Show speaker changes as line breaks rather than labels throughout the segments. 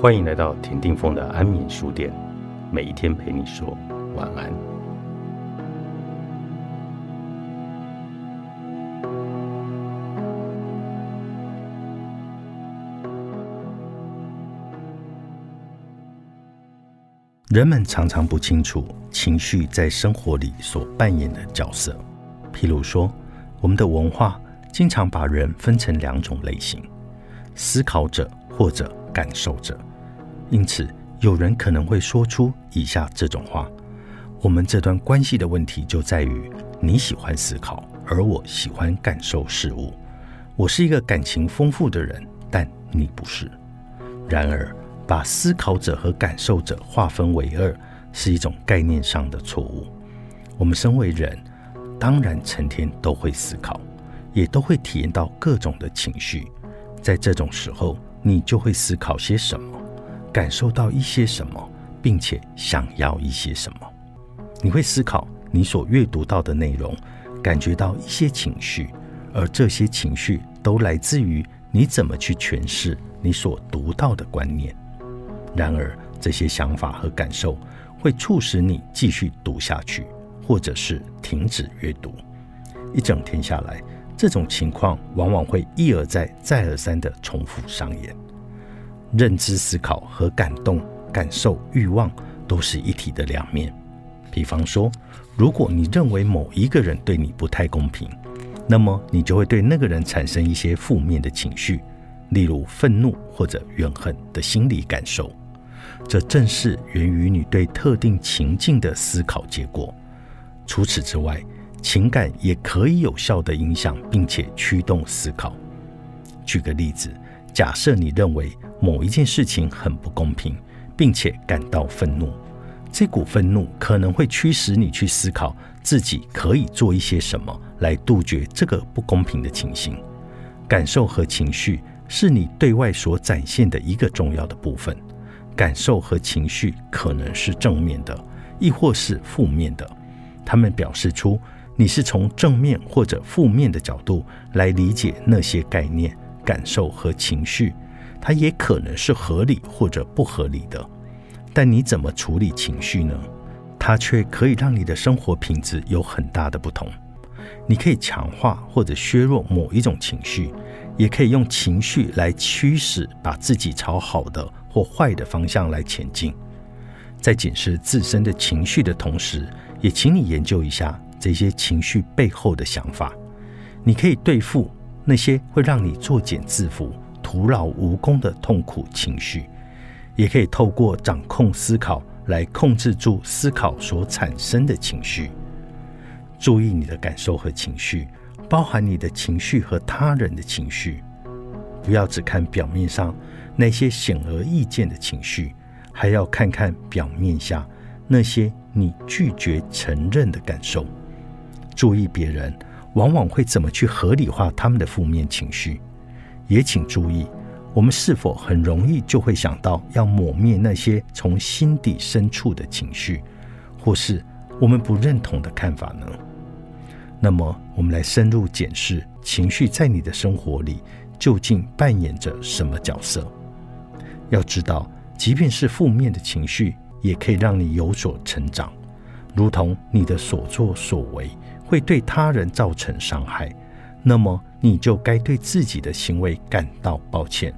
欢迎来到田定峰的安眠书店，每一天陪你说晚安。人们常常不清楚情绪在生活里所扮演的角色。譬如说，我们的文化经常把人分成两种类型：思考者或者感受者。因此，有人可能会说出以下这种话：“我们这段关系的问题就在于你喜欢思考，而我喜欢感受事物。我是一个感情丰富的人，但你不是。”然而，把思考者和感受者划分为二，是一种概念上的错误。我们身为人，当然成天都会思考，也都会体验到各种的情绪。在这种时候，你就会思考些什么，感受到一些什么，并且想要一些什么。你会思考你所阅读到的内容，感觉到一些情绪，而这些情绪都来自于你怎么去诠释你所读到的观念。然而，这些想法和感受会促使你继续读下去，或者是停止阅读。一整天下来，这种情况往往会一而再、再而三地重复上演。认知思考和感动、感受、欲望都是一体的两面。比方说，如果你认为某一个人对你不太公平，那么你就会对那个人产生一些负面的情绪，例如愤怒或者怨恨的心理感受。这正是源于你对特定情境的思考结果。除此之外，情感也可以有效地影响并且驱动思考。举个例子，假设你认为某一件事情很不公平，并且感到愤怒，这股愤怒可能会驱使你去思考自己可以做一些什么来杜绝这个不公平的情形。感受和情绪是你对外所展现的一个重要的部分。感受和情绪可能是正面的，亦或是负面的。他们表示出你是从正面或者负面的角度来理解那些概念、感受和情绪。它也可能是合理或者不合理的。但你怎么处理情绪呢？它却可以让你的生活品质有很大的不同。你可以强化或者削弱某一种情绪，也可以用情绪来驱使把自己朝好的。或坏的方向来前进，在检视自身的情绪的同时，也请你研究一下这些情绪背后的想法。你可以对付那些会让你作茧自缚、徒劳无功的痛苦情绪，也可以透过掌控思考来控制住思考所产生的情绪。注意你的感受和情绪，包含你的情绪和他人的情绪，不要只看表面上。那些显而易见的情绪，还要看看表面下那些你拒绝承认的感受。注意别人往往会怎么去合理化他们的负面情绪，也请注意我们是否很容易就会想到要抹灭那些从心底深处的情绪，或是我们不认同的看法呢？那么，我们来深入检视情绪在你的生活里究竟扮演着什么角色。要知道，即便是负面的情绪，也可以让你有所成长。如同你的所作所为会对他人造成伤害，那么你就该对自己的行为感到抱歉。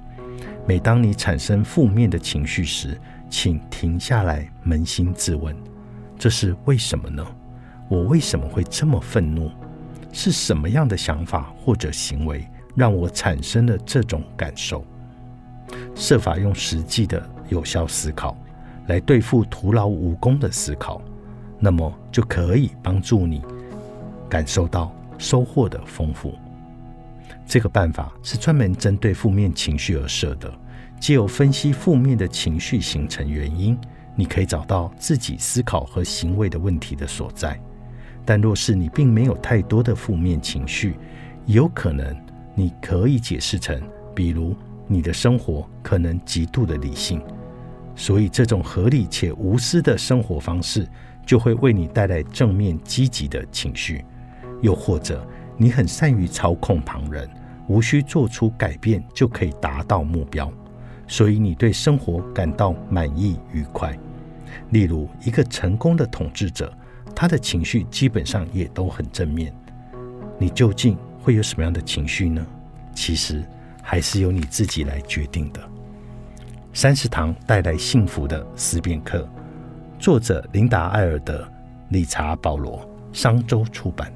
每当你产生负面的情绪时，请停下来，扪心自问：这是为什么呢？我为什么会这么愤怒？是什么样的想法或者行为让我产生了这种感受？设法用实际的有效思考来对付徒劳无功的思考，那么就可以帮助你感受到收获的丰富。这个办法是专门针对负面情绪而设的，既有分析负面的情绪形成原因，你可以找到自己思考和行为的问题的所在。但若是你并没有太多的负面情绪，有可能你可以解释成，比如。你的生活可能极度的理性，所以这种合理且无私的生活方式就会为你带来正面积极的情绪。又或者，你很善于操控旁人，无需做出改变就可以达到目标，所以你对生活感到满意愉快。例如，一个成功的统治者，他的情绪基本上也都很正面。你究竟会有什么样的情绪呢？其实还是由你自己来决定的。三十堂带来幸福的思辨课，作者琳达·艾尔德、理查·保罗，商周出版。